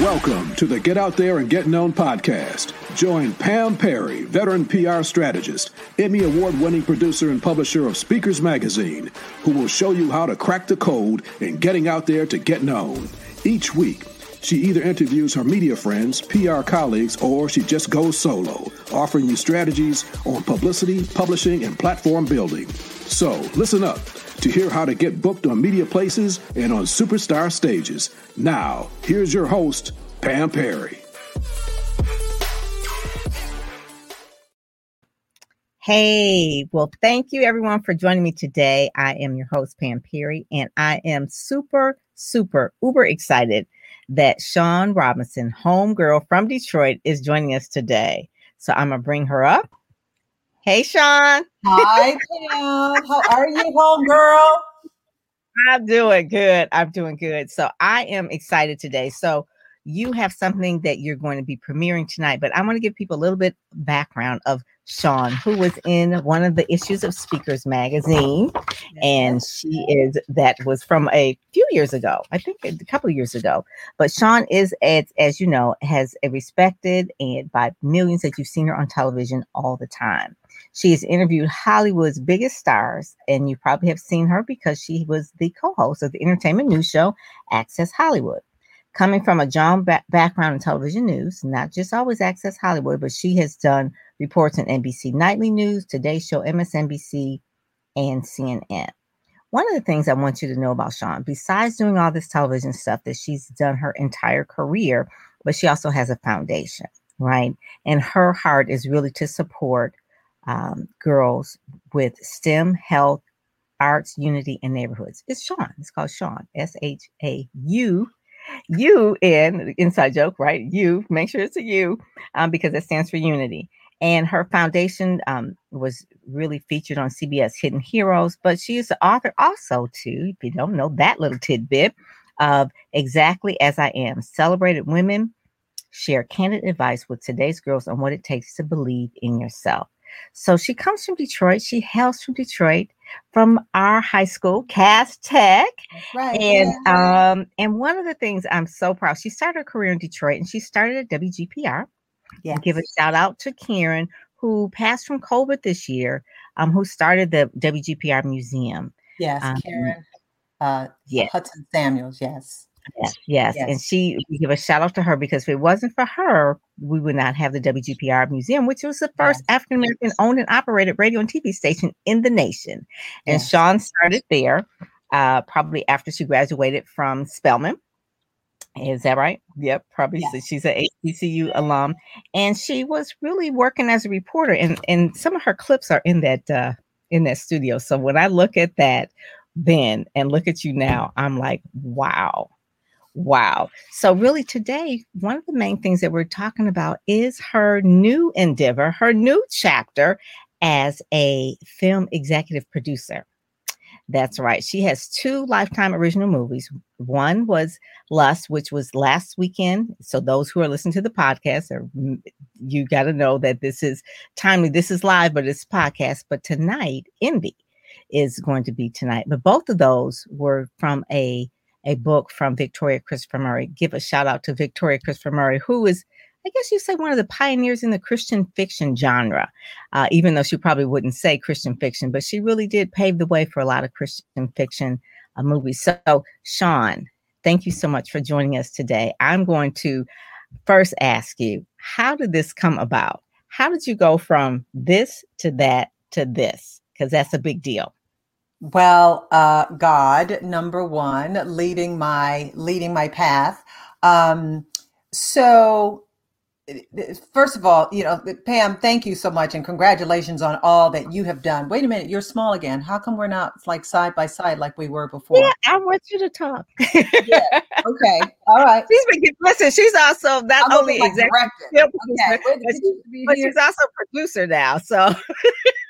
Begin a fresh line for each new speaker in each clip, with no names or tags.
Welcome to the Get Out There and Get Known podcast. Join Pam Perry, veteran PR strategist, Emmy award winning producer and publisher of Speakers Magazine, who will show you how to crack the code in getting out there to get known. Each week, she either interviews her media friends, PR colleagues, or she just goes solo, offering you strategies on publicity, publishing, and platform building. So listen up to hear how to get booked on media places and on superstar stages. Now, here's your host, Pam Perry.
Hey, well, thank you everyone for joining me today. I am your host, Pam Perry, and I am super, super, uber excited that Shaun Robinson, homegirl from Detroit, is joining us today. So I'm going to bring her up. Hey, Shaun.
Hi, Pam. How are you, home girl?
I'm doing good. I'm doing good. So I am excited today. So you have something that you're going to be premiering tonight, but I want to give people a little bit background of Shaun, who was in one of the issues of Speakers Magazine, and she is that was from a few years ago, I think a couple of years ago. But Shaun is, as, as you know, has a respected and by millions that you've seen her on television all the time. She has interviewed Hollywood's biggest stars, and you probably have seen her because she was the co-host of the entertainment news show Access Hollywood. Coming from a John ba- background in television news, not just always Access Hollywood, but she has done reports on NBC Nightly News, Today Show, MSNBC, and CNN. One of the things I want you to know about Shaun, besides doing all this television stuff that she's done her entire career, but she also has a foundation, right? And her heart is really to support um, girls with STEM, health, arts, unity, and neighborhoods. It's Shaun. It's called Shaun, S H A U. U in inside joke, right? You make sure it's a um, because it stands for unity. And her foundation um, was really featured on CBS Hidden Heroes, but she is the author also too, if you don't know that little tidbit of Exactly as I Am, celebrated women share candid advice with today's girls on what it takes to believe in yourself. So she comes from Detroit. She hails from Detroit from our high school, Cass Tech.
Right.
And
yeah.
um, and one of the things I'm so proud, she started her career in Detroit and she started at WGPR.
yes.
Give a shout out to Karen, who passed from COVID this year, um, who started the WGPR Museum.
Yes,
um,
Karen uh,
Yeah.
Hudson Samuels. Yes.
Yes, yes. And she, we give a shout out to her because if it wasn't for her, we would not have the WGPR Museum, which was the first
Yes.
African American owned and operated radio and TV station in the nation. And
Yes.
Shaun started there uh, probably after she graduated from Spelman. Is that right? Yep, probably. so She's a HBCU alum, and she was really working as a reporter. And and some of her clips are in that uh, in that studio. So when I look at that then and look at you now, I'm like, wow, Wow. So, really, today, one of the main things that we're talking about is her new endeavor, her new chapter as a film executive producer. That's right. She has two Lifetime original movies. One was Lust, which was last weekend. So, those who are listening to the podcast, are, mm, you got to know that this is timely. This is live, but it's podcast. But tonight, Envy is going to be tonight. But both of those were from a a book from Victoria Christopher Murray. Give a shout out to Victoria Christopher Murray, who is, I guess you say, one of the pioneers in the Christian fiction genre, uh, even though she probably wouldn't say Christian fiction, but she really did pave the way for a lot of Christian fiction uh, movies. So, Shaun, thank you so much for joining us today. I'm going to first ask you, how did this come about? How did you go from this to that to this? Because that's a big deal.
Well, uh, God, number one, leading my leading my path. Um, so, first of all, you know, Pam, thank you so much, and congratulations on all that you have done. Wait a minute, you're small again. How come we're not like side by side like we were before?
Yeah, I want you to talk.
Okay, all right.
She's been getting, listen, she's also not only
like,
executive,
directed. Okay,
but,
did
she-
you be
but she's also a producer now. So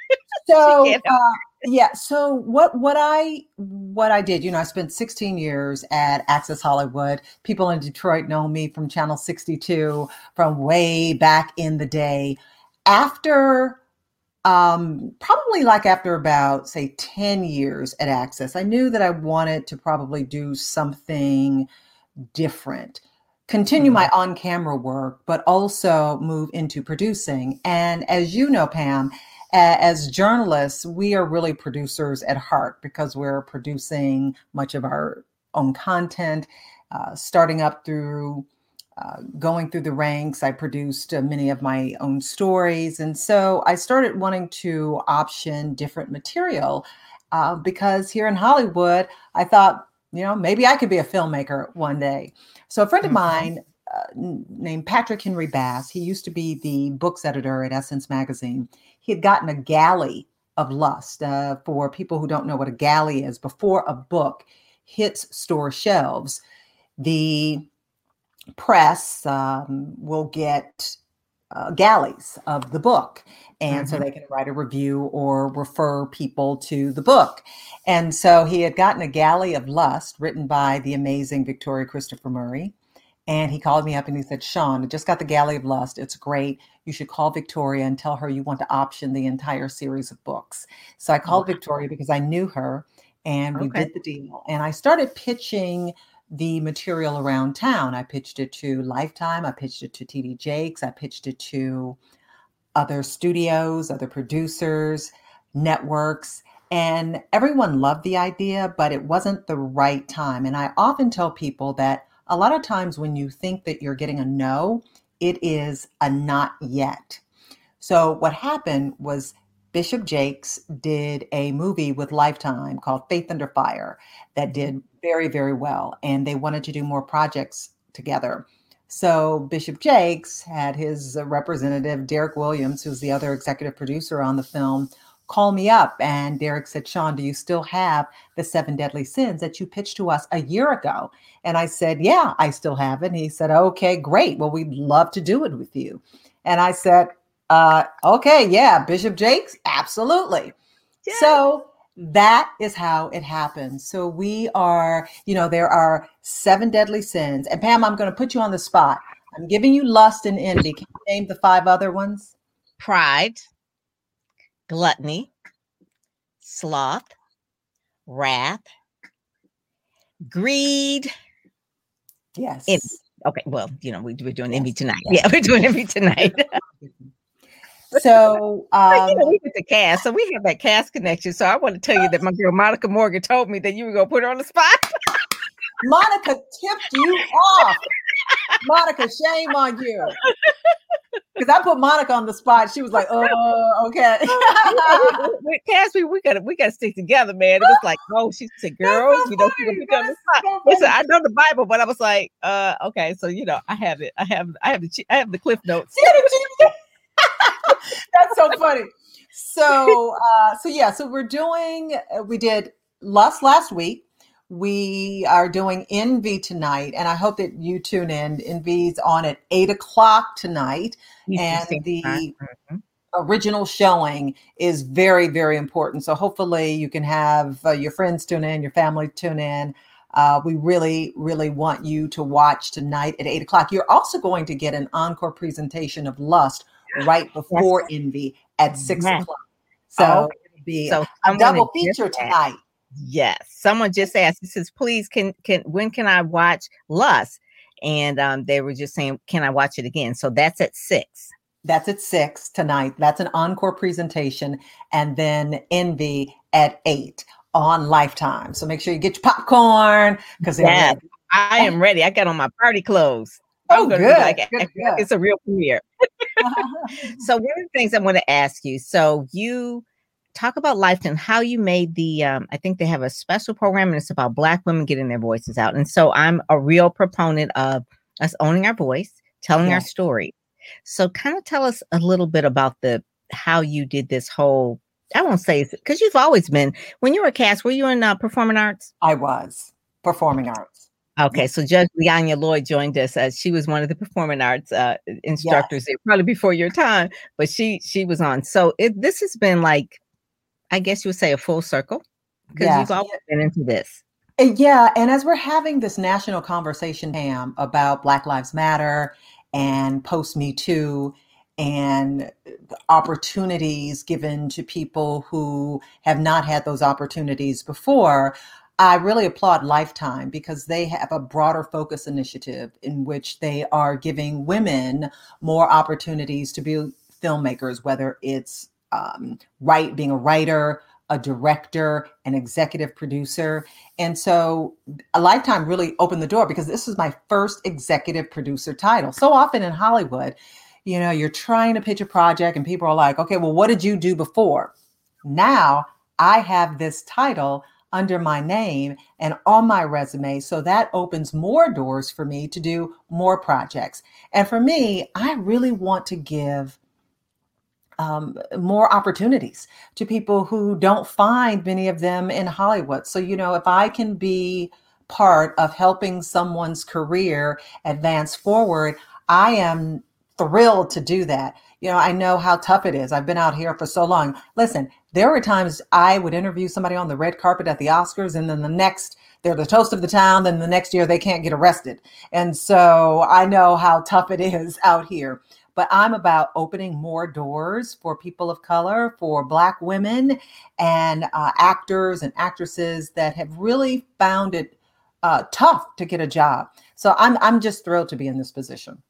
so uh, yeah so what what i what i did you know i spent 16 years at access hollywood people in detroit know me from channel 62 from way back in the day after um probably like after about say 10 years at access i knew that i wanted to probably do something different continue mm-hmm. my on camera work, but also move into producing. And as you know, Pam, as journalists, we are really producers at heart because we're producing much of our own content, uh, starting up through uh, going through the ranks. I produced uh, many of my own stories. And so I started wanting to option different material uh, because here in Hollywood, I thought, you know, maybe I could be a filmmaker one day. So a friend of mm-hmm. mine uh, named Patrick Henry Bass, he used to be the books editor at Essence Magazine. He had gotten a galley of lust. Uh, for people who don't know what a galley is, before a book hits store shelves, the press um, will get uh, galleys of the book. And mm-hmm. so they can write a review or refer people to the book. And so he had gotten a galley of lust written by the amazing Victoria Christopher Murray. And he called me up and he said, Shaun, I just got the Galley of Lust. It's great. You should call Victoria and tell her you want to option the entire series of books. So I called Victoria because I knew her and we okay. did the deal. And I started pitching the material around town. I pitched it to Lifetime, I pitched it to TD Jakes, I pitched it to other studios, other producers, networks. And everyone loved the idea, but it wasn't the right time. And I often tell people that a lot of times when you think that you're getting a no, it is a not yet. So what happened was Bishop Jakes did a movie with Lifetime called Faith Under Fire that mm-hmm. did very, very well. And they wanted to do more projects together. So Bishop Jakes had his representative, Derek Williams, who's the other executive producer on the film, call me up. And Derek said, Shaun, do you still have the seven deadly sins that you pitched to us a year ago? And I said, Yeah, I still have it. And he said, Okay, great. Well, we'd love to do it with you. And I said, uh, Okay, yeah, Bishop Jakes, absolutely. So that is how it happens. So we are, you know, there are seven deadly sins. And Pam, I'm going to put you on the spot. I'm giving you lust and envy. Can you name the five other ones?
Pride, gluttony, sloth, wrath, greed.
Yes.
Envy. Okay. Well, you know, we, we're doing yes. envy tonight. Yes. Yeah, we're doing envy tonight.
so um,
you know, we get the cast, so we have that cast connection. So I want to tell you that my girl Monica Morgan told me that you were gonna put her on the spot.
Monica tipped you off. Monica, shame on you. Because I put Monica on the spot. She was like, "Oh, okay."
Cass, we, we gotta we gotta stick together, man. It was like, oh, she said, "Girls, so you know, she gonna be on the spot." So Listen, I know the Bible, but I was like, uh, okay, so you know, I have it. I have I have the I have the cliff notes.
That's so funny. So, uh, so yeah, so we're doing. Uh, we did lust last week we are doing Envy tonight, and I hope that you tune in. Envy's on at eight o'clock tonight, and the mm-hmm. original showing is very, very important. So hopefully, you can have uh, your friends tune in, your family tune in. Uh, we really, really want you to watch tonight at eight o'clock. You're also going to get an encore presentation of Lust right before yes. Envy at six yes. o'clock. So oh, it'll be so a double feature tonight.
Yes. Someone just asked, he says, please, can can when can I watch Lust? And um, they were just saying, Can I watch it again? So that's at six.
That's at six tonight. That's an encore presentation. And then Envy at eight on Lifetime. So make sure you get your popcorn because
yeah, I am ready. I got on my party clothes.
Oh, good. Like, good,
good. It's a real premiere. so one of the things I want to ask you. So you talk about life and how you made the, um, I think they have a special program and it's about Black women getting their voices out. And so I'm a real proponent of us owning our voice, telling yeah. our story. So kind of tell us a little bit about the, how you did this whole, I won't say because you've always been, when you were cast, were you in uh, performing arts?
I was performing arts.
Okay, so Judge Leonia Lloyd joined us. Uh, she was one of the performing arts uh, instructors yes. there, probably before your time, but she she was on. So it this has been like I guess you would say a full circle because yes. you've always been into this.
Uh, yeah, and as we're having this national conversation, Pam, about Black Lives Matter and post Me Too and opportunities given to people who have not had those opportunities before, I really applaud Lifetime because they have a broader focus initiative in which they are giving women more opportunities to be filmmakers, whether it's um, right being a writer, a director, an executive producer. And so a lifetime really opened the door because this is my first executive producer title. So often in Hollywood, you know, you're trying to pitch a project and people are like, okay, well, what did you do before? Now I have this title under my name and on my resume. So that opens more doors for me to do more projects. And for me, I really want to give um, more opportunities to people who don't find many of them in Hollywood. So, you know, if I can be part of helping someone's career advance forward, I am thrilled to do that. You know, I know how tough it is. I've been out here for so long. Listen, there were times I would interview somebody on the red carpet at the Oscars, and then the next, they're the toast of the town, then the next year they can't get arrested. And so I know how tough it is out here but I'm about opening more doors for people of color, for Black women, and uh, actors and actresses that have really found it uh, tough to get a job. So I'm I'm just thrilled to be in this position.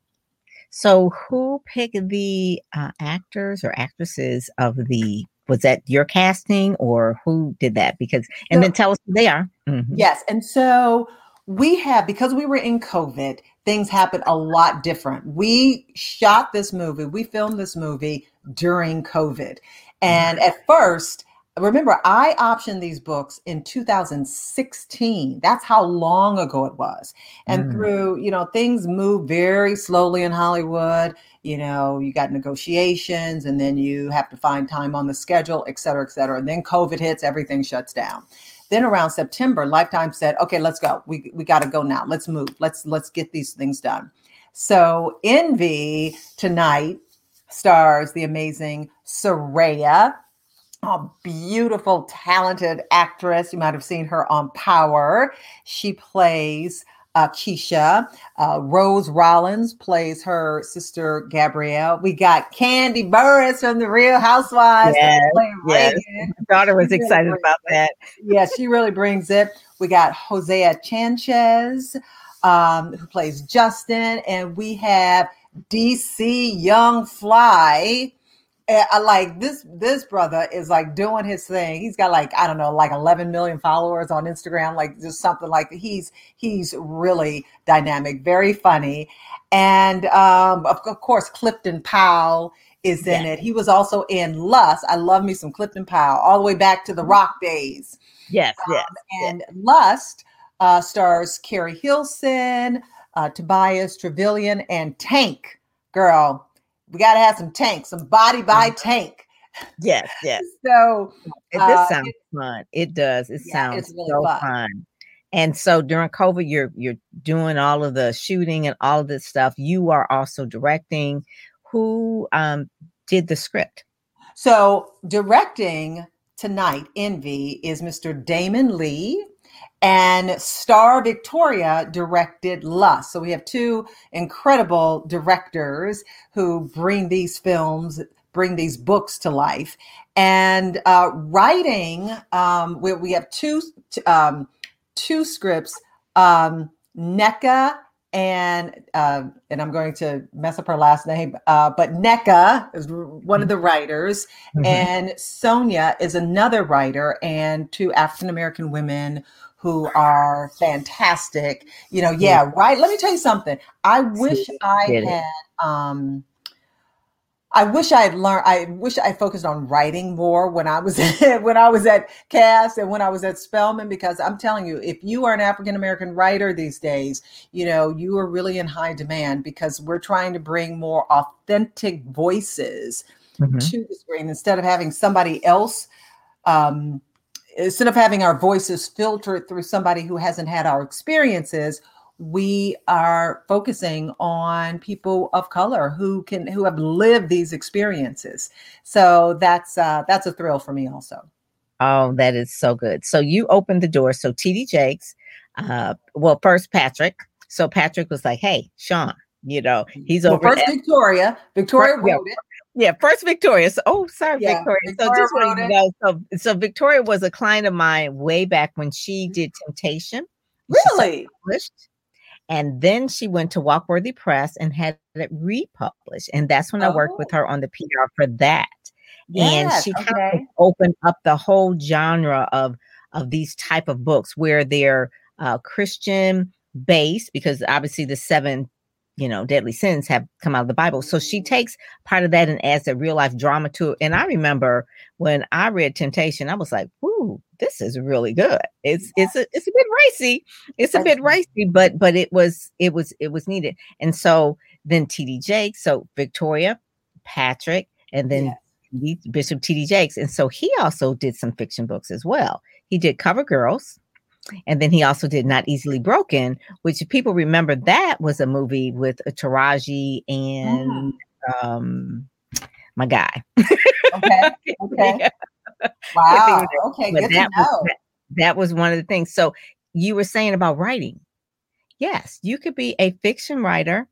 So who picked the uh, actors or actresses of the? Was that your casting or who did that? Because and so, then tell us who they are.
Mm-hmm. Yes, and so we have because we were in COVID things happen a lot different. We shot this movie, we filmed this movie during COVID. And at first, remember, I optioned these books in 2016. That's how long ago it was. And mm. through, you know, things move very slowly in Hollywood. You know, you got negotiations and then you have to find time on the schedule, et cetera, et cetera. And then COVID hits, everything shuts down. Then around September, Lifetime said, "Okay, let's go. We we got to go now. Let's move. Let's let's get these things done." So Envy tonight stars the amazing Soraya, a beautiful, talented actress. You might have seen her on Power. She plays uh, Keisha. Uh, Rose Rollins plays her sister Gabrielle. We got Kandi Burruss from The Real Housewives.
Yes, yes. My daughter was excited about that.
yeah, she really brings it. We got Hosea Chanchez, um, who plays Justin, and we have DC Young Fly I like this this brother is like doing his thing. He's got like I don't know, like 11 million followers on Instagram, like just something like he's he's really dynamic, very funny, and um, of, of course Clifton Powell is in it. He was also in Lust. I love me some Clifton Powell, all the way back to the Rock days.
Yes, um, yes.
And yes. Lust uh, stars Keri Hilson, uh, Tobias Truvillion, and Tank. Girl, we got to have some tank, some body by mm-hmm. tank.
Yes, yes.
so
it does uh, sound it, fun. It does. It yeah, sounds really so fun. fun. And so during COVID, you're you're doing all of the shooting and all of this stuff. You are also directing. Who um, did the script?
So directing tonight, Envy is Mr. Damon Lee. And Star Victoria directed Lust. So we have two incredible directors who bring these films, bring these books to life. And uh, writing, um, we, we have two um, two scripts. Um, Nneka and uh, and I'm going to mess up her last name, uh, but Nneka is one of the writers, mm-hmm. and Sonia is another writer, and two African American women who are fantastic. You know, yeah, right. Let me tell you something. I wish I had um I wish I had learned I wish I focused on writing more when I was when I was at Cass and when I was at Spelman because I'm telling you, if you are an African American writer these days, you know, you are really in high demand because we're trying to bring more authentic voices mm-hmm. to the screen instead of having somebody else um instead of having our voices filtered through somebody who hasn't had our experiences we are focusing on people of color who can who have lived these experiences. So that's uh that's a thrill for me also.
Oh that is so good. So you opened the door. So td jakes uh well first patrick. So patrick was like hey shaun you know he's over
well, first victoria. Victoria wrote it
Yeah, first Victoria. So, oh, sorry,
Yeah,
Victoria.
Victoria
so just want you to know, so so Victoria was a client of mine way back when she did Temptation.
Really?
published. And then she went to Walkworthy Press and had it republished. And that's when I worked with
Oh.
her on the PR for that. and
Yes,
she kind of opened up the whole genre of of these type of books where they're uh, Christian based because obviously the seven you know deadly sins have come out of the Bible. So she takes part of that and adds a real life drama to it. And I remember when I read Temptation, I was like, "Ooh, this is really good." It's it's a it's a bit racy. It's a bit
Racy.
but but it was it was it was needed. And so then TD Jakes, so Victoria, Patrick, and then. Bishop T.D. Jakes. And so he also did some fiction books as well. He did Cover Girls, and then he also did Not Easily Broken, which people remember that was a movie with uh, Taraji and um my guy.
Okay. Okay.
Yeah,
Wow. Okay.
but
Good to
that was
know.
that, that was one of the things. So you were saying about writing. Yes, you could be a fiction writer.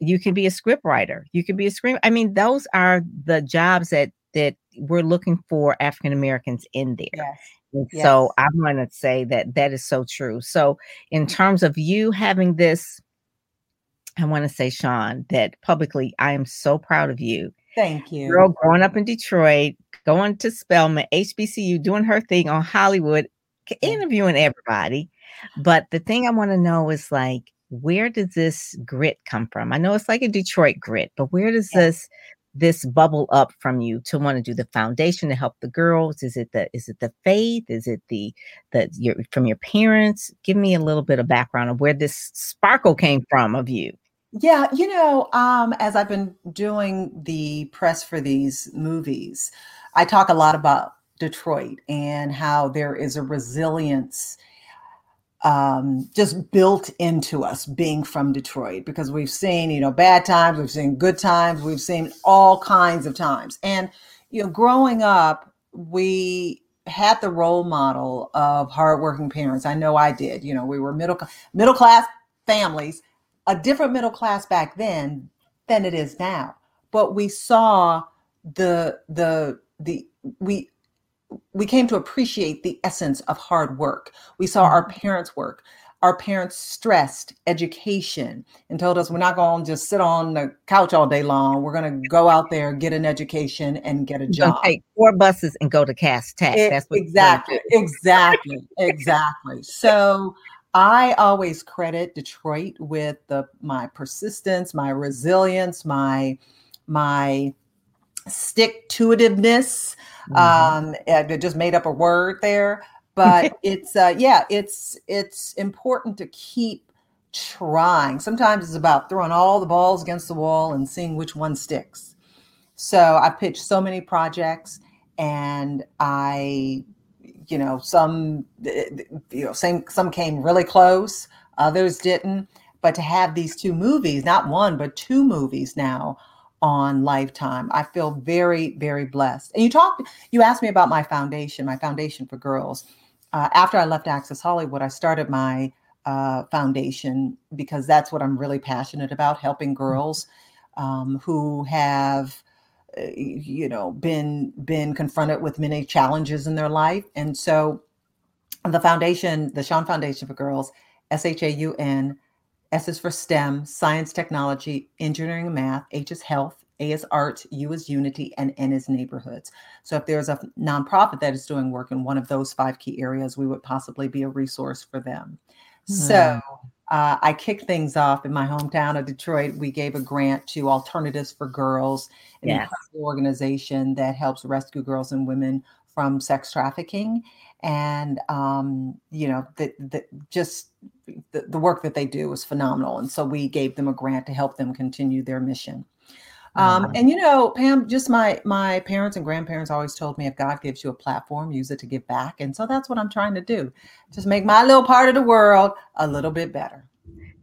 You can be a script writer. You can be a screen. I mean, those are the jobs that that we're looking for African Americans in there.
Yes.
And So I'm going to say that that is so true. So in terms of you having this, I want to say, Shaun, that publicly, I am so proud of you.
Thank you.
Girl, growing up in Detroit, going to Spelman, HBCU, doing her thing on Hollywood, interviewing everybody. But the thing I want to know is like, where does this grit come from? I know it's like a Detroit grit, but where does
Yeah.
this this bubble up from you to want to do the foundation to help the girls? Is it the is it the faith? Is it the the your from your parents? Give me a little bit of background of where this sparkle came from of you.
Yeah, you know, um, as I've been doing the press for these movies, I talk a lot about Detroit and how there is a resilience um, just built into us being from Detroit because we've seen, you know, bad times, we've seen good times, we've seen all kinds of times. And, you know, growing up, we had the role model of hardworking parents. I know I did. You know, we were middle middle class families, a different middle class back then than it is now. But we saw the the the we we came to appreciate the essence of hard work. We saw our mm-hmm. parents work. Our parents stressed education and told us we're not going to just sit on the couch all day long. We're going to go out there, get an education, and get a job.
take four buses and go to Cass Tech.
It-
That's what
exactly, exactly, exactly. So I always credit Detroit with the my persistence, my resilience, my my stick to itiveness.
Mhm.
Um, I just made up a word there, but it's uh, yeah, it's it's important to keep trying. Sometimes it's about throwing all the balls against the wall and seeing which one sticks. So I pitched so many projects, and I, you know, some you know, same some came really close, others didn't. But to have these two movies, not one but two movies now on Lifetime, I feel very very blessed. And you talked, you asked me about my foundation, my foundation for girls. Uh, after I left Access Hollywood, I started my uh, foundation because that's what I'm really passionate about helping girls um, who have uh, you know been been confronted with many challenges in their life and so the foundation the shaun foundation for girls s-h-a-u-n s is for stem science technology engineering math h is health a is art u is unity and n is neighborhoods so if there's a nonprofit that is doing work in one of those five key areas we would possibly be a resource for them so uh, I kicked things off in my hometown of Detroit. We gave a grant to Alternatives for Girls, an
Yes.
incredible organization that helps rescue girls and women from sex trafficking. And um, you know, the, the, just the, the work that they do is phenomenal. And so we gave them a grant to help them continue their mission. Um,
Wow.
and you know, Pam, just my my parents and grandparents always told me if God gives you a platform, use it to give back. And so that's what I'm trying to do. Just make my little part of the world a little bit better.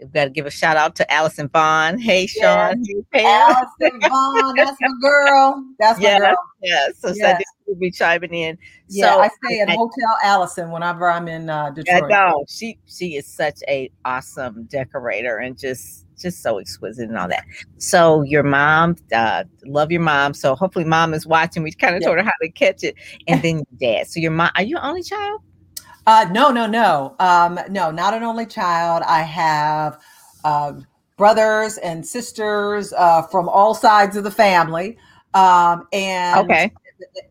We've got to give a shout out to Allison Vaughn. Hey, Shaun.
Yes. Hey, Allison Vaughn. That's my girl. That's my
yeah,
girl.
Yeah. So
Yes.
Sandy will be chiming in.
Yeah,
so,
I stay at
I-
Hotel Allison whenever I'm in uh, Detroit.
know she she is such a awesome decorator and just just so exquisite and all that. So your mom, uh, love your mom. So hopefully mom is watching. We kind of
Yeah.
told her how to catch it, and then your dad. So your mom, are you only child?
Uh, no, no, no, um, no, not an only child. I have uh, brothers and sisters uh, from all sides of the family, um, and
Okay,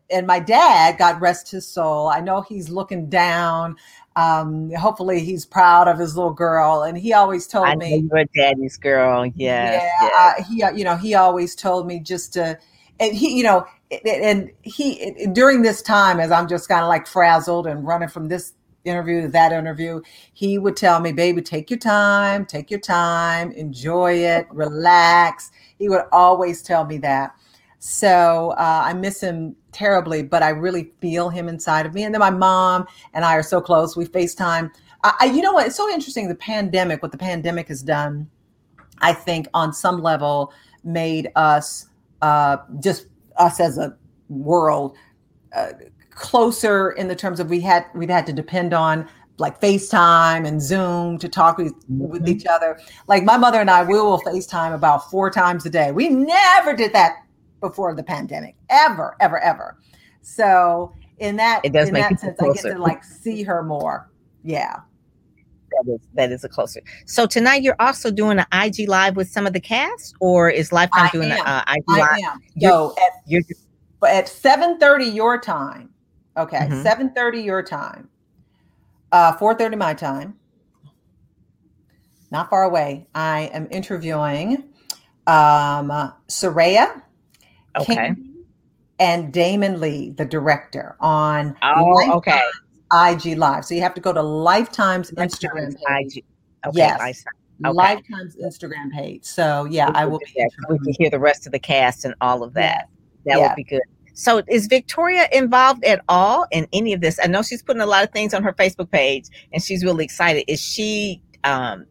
and my dad, God rest his soul. I know he's looking down. Um, hopefully, he's proud of his little girl, and he always told
I
me,
you're a daddy's girl. Yes,
yeah,
yes.
uh, he, uh, you know, he always told me just to, and he, you know, and he during this time, as I'm just kind of like frazzled and running from this interview to that interview, he would tell me, "Baby, take your time, take your time, enjoy it, relax." He would always tell me that. So uh, I miss him terribly, but I really feel him inside of me. And then my mom and I are so close. We FaceTime. I, I, you know what? It's so interesting. The pandemic, what the pandemic has done, I think on some level made us uh, just us as a world uh, closer in the terms of we had we'd had to depend on like FaceTime and Zoom to talk with, with each other. Like my mother and I, we will FaceTime about four times a day. We never did that before the pandemic, ever, ever, ever. So in that
It does
in
make
that sense, I get to like see her more. Yeah.
that is that is a closer. So tonight you're also doing an IG live with some of the cast, or is Lifetime
I
doing an
am.
uh, IG
I
live?
am.
You're-
at
You're
but at 7:30 your time. Okay,
Mhm.
7:30 your time. Uh 4:30 my time. Not far away. I am interviewing um Soraya
okay.
Kennedy and Damon Lee, the director, on
Oh,
Lifetime
okay.
IG Live. So you have to go to Lifetime's Instagram page.
IG. Okay,
Yes.
Lifetime. Okay.
Lifetime's Instagram page. So yeah, I will be
we can hear the rest of the cast and all of that. That
Yeah.
would be good. So is Victoria involved at all in any of this? I know she's putting a lot of things on her Facebook page and she's really excited. Is she um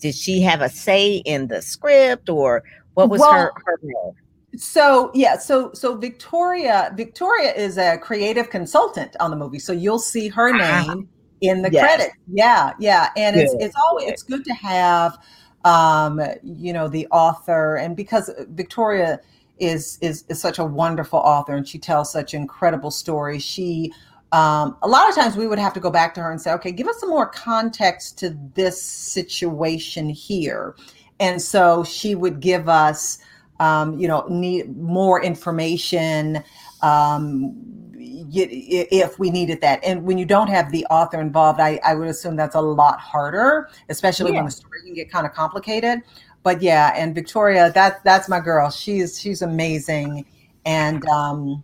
did she have a say in the script or what was
Well,
her her role?
So yeah, so so Victoria Victoria is a creative consultant on the movie, so you'll see her
Ah.
name in the
Yes.
credits. Yeah, yeah, and it's
Good,
it's always it's good to have um you know the author and because Victoria is is is such a wonderful author and she tells such incredible stories. She um, a lot of times we would have to go back to her and say, okay, give us some more context to this situation here. And so she would give us um, you know, need more information um, if we needed that. And when you don't have the author involved, I, I would assume that's a lot harder, especially
Yeah.
when the story can get kind of complicated. But yeah, and Victoria, that that's my girl. She's she's amazing, and um,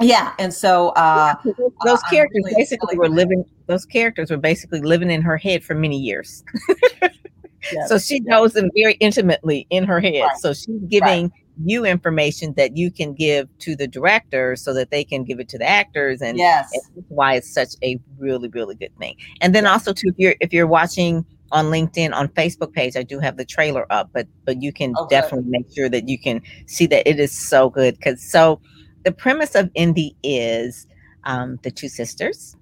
yeah, and so uh,
Those- those
I'm
characters
really
basically were living those characters were basically living in her head for many years.
yes,
So she
yes.
knows them very intimately in her head.
Right.
So she's giving you information that you can give to the director so that they can give it to the actors and
yes,
and why it's such a really really good thing and then also too if you're if you're watching on linkedin on facebook page i do have the trailer up but but you can
Oh, good.
definitely make sure that you can see that it is so good because so the premise of Envy is um the two sisters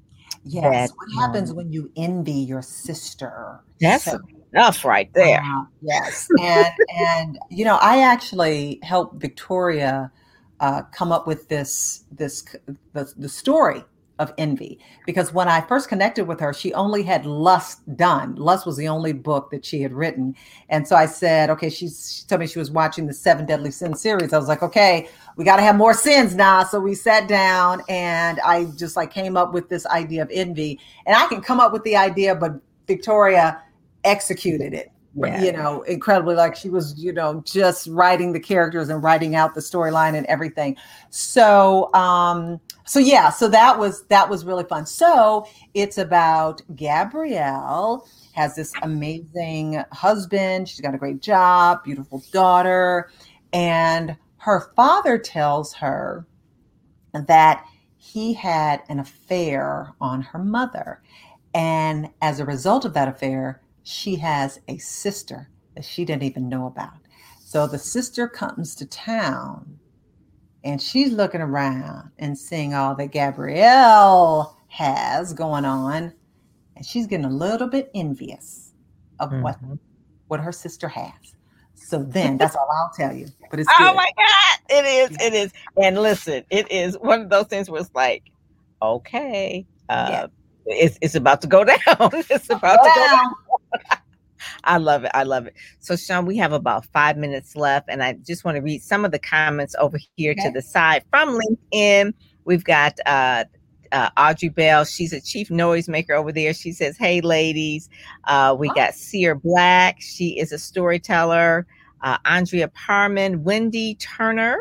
yes.
that,
what happens
um,
when you envy your sister?
that's
So-
enough right there
Uh, yes, and and you know, I actually helped Victoria uh, come up with this this the, the story of envy because when I first connected with her, she only had Lust done. Lust was the only book that she had written, and so I said, okay. She's, she told me she was watching the Seven Deadly Sins series. I was like, okay, we got to have more sins now. So we sat down, and I just like came up with this idea of envy, and I can come up with the idea, but Victoria executed it
Yeah.
you know incredibly like she was you know just writing the characters and writing out the storyline and everything. So um so yeah so that was that was really fun. So it's about gabrielle has this amazing husband. She's got a great job beautiful daughter and her father tells her that he had an affair on her mother. And as a result of that affair she has a sister that she didn't even know about. So the sister comes to town and she's looking around and seeing all that Gabrielle has going on. And she's getting a little bit envious of mm-hmm. what, what her sister has. So then that's all I'll tell you. But it's
oh my God. It is. It is. And listen, it is one of those things where it's like, okay, uh, yeah. it's, it's about to go down. it's about to go down. I love it. I love it. So, Shaun, we have about five minutes left, and I just want to read some of the comments over here okay. to the side from LinkedIn. We've got uh, uh, Audrey Bell. She's a chief noisemaker over there. She says, Hey, ladies. Uh, we oh. got Sear Black. She is a storyteller. Uh, Andrea Parman, Wendy Turner.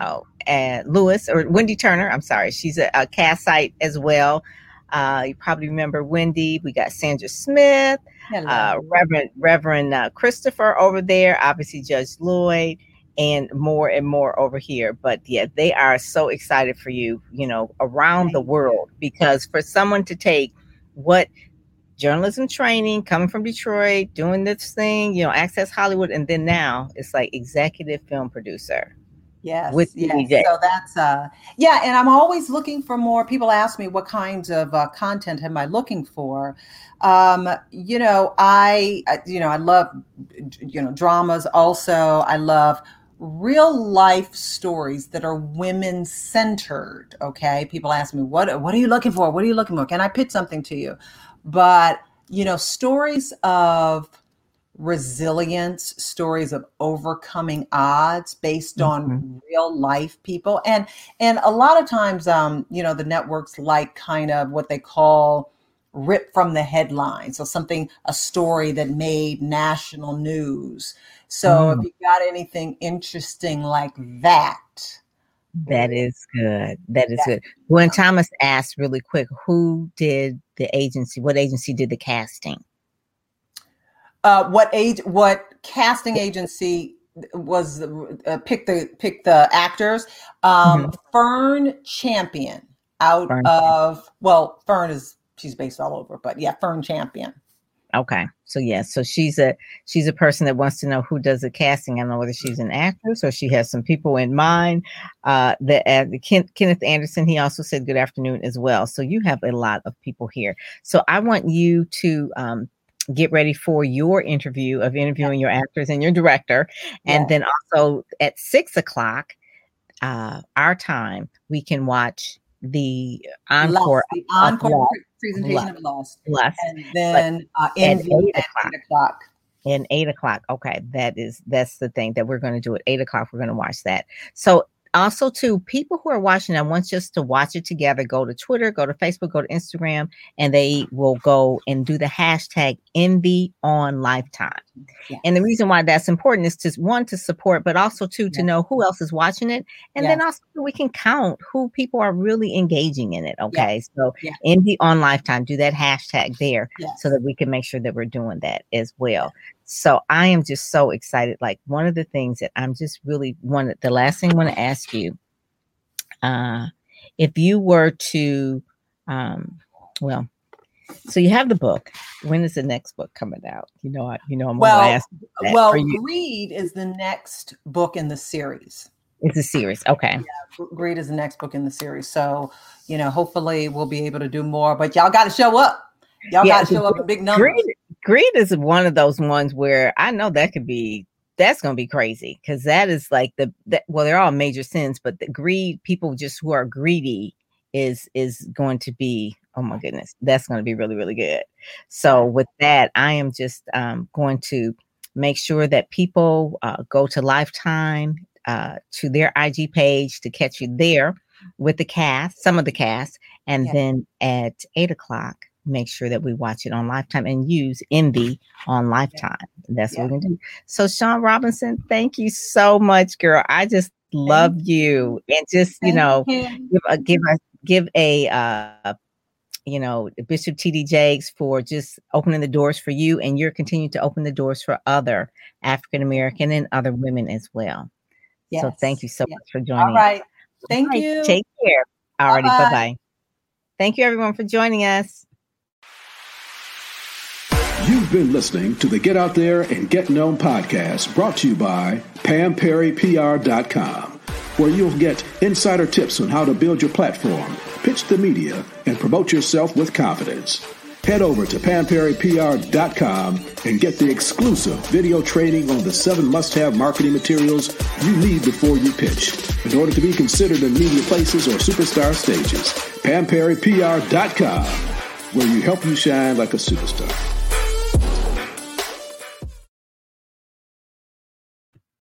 Oh, and Lewis or Wendy Turner. I'm sorry. She's a, a cast site as well. Uh, you probably remember Wendy. We got Sandra Smith, uh, Reverend Reverend uh, Christopher over there. Obviously, Judge Lloyd, and more and more over here. But yeah, they are so excited for you. You know, around the world because for someone to take what journalism training coming from Detroit, doing this thing, you know, Access Hollywood, and then now it's like executive film producer.
Yes, with yes. So that's uh yeah, and I'm always looking for more. People ask me what kinds of uh, content am I looking for. Um, you know, I you know I love you know dramas. Also, I love real life stories that are women centered. Okay, people ask me what what are you looking for? What are you looking for? Can I pitch something to you? But you know, stories of resilience, stories of overcoming odds based on mm-hmm. real life people. And and a lot of times um, you know, the networks like kind of what they call rip from the headline. So something a story that made national news. So mm. if you got anything interesting like that,
that is good. That is good. When Thomas asked really quick, who did the agency? What agency did the casting?
Uh, what age, what casting agency was uh, pick the pick the actors? Um, mm-hmm. Fern Champion out Fern. of well, Fern is she's based all over, but yeah, Fern Champion.
Okay, so yes, yeah, so she's a she's a person that wants to know who does the casting. I don't know whether she's an actress or she has some people in mind. Uh, that uh, Ken, Kenneth Anderson, he also said good afternoon as well. So you have a lot of people here. So I want you to um, get ready for your interview of interviewing your actors and your director. And then also at six o'clock, uh, our time, we can watch the encore,
Lost, the encore presentation of Lost. Lost. And then uh, at, eight eight o'clock.
And eight o'clock. Okay, that is that's the thing that we're going to do at eight o'clock. We're going to watch that. So also to people who are watching i want just to watch it together go to twitter go to facebook go to instagram and they will go and do the hashtag envy on lifetime yes. and the reason why that's important is to one to support but also two to yes. know who else is watching it and yes. then also we can count who people are really engaging in it okay so envy on lifetime do that hashtag there so that we can make sure that we're doing that as well so I am just so excited. Like one of the things that I'm just really one the last thing I want to ask you, uh, if you were to um well, so you have the book. When is the next book coming out? You know, I, you know, I'm
well, well, Greed is the next book in the series.
It's a series. Okay.
Yeah, Greed is the next book in the series. So, you know, hopefully we'll be able to do more, but y'all got to show up. Y'all yeah, got to show up in big numbers.
Greed, greed is one of those ones where I know that could be that's going to be crazy because that is like the that, well they're all major sins but the greed people just who are greedy is is going to be oh my goodness that's going to be really really good. So with that i am just um, going to make sure that people uh, go to lifetime uh, to their ig page to catch you there with the cast some of the cast and then at eight o'clock make sure that we watch it on Lifetime and use Envy on Lifetime. That's yeah. what we're gonna do. So, Shaun Robinson, thank you so much, girl. I just love you. you. and just you know give a give a give a uh you know Bishop TD Jakes for just opening the doors for you, and you're continuing to open the doors for other African American and other women as well. Yes. So, thank you so yes. much for joining. All
right, thank you.
Take care. Alrighty, bye bye. Thank you everyone for joining us.
Been listening to the Get Out There and Get Known podcast brought to you by PamPerryPR.com, where you'll get insider tips on how to build your platform, pitch the media, and promote yourself with confidence. Head over to PamPerryPR.com and get the exclusive video training on the seven must-have marketing materials you need before you pitch in order to be considered in media places or superstar stages. PamPerryPR.com, where you help you shine like a superstar.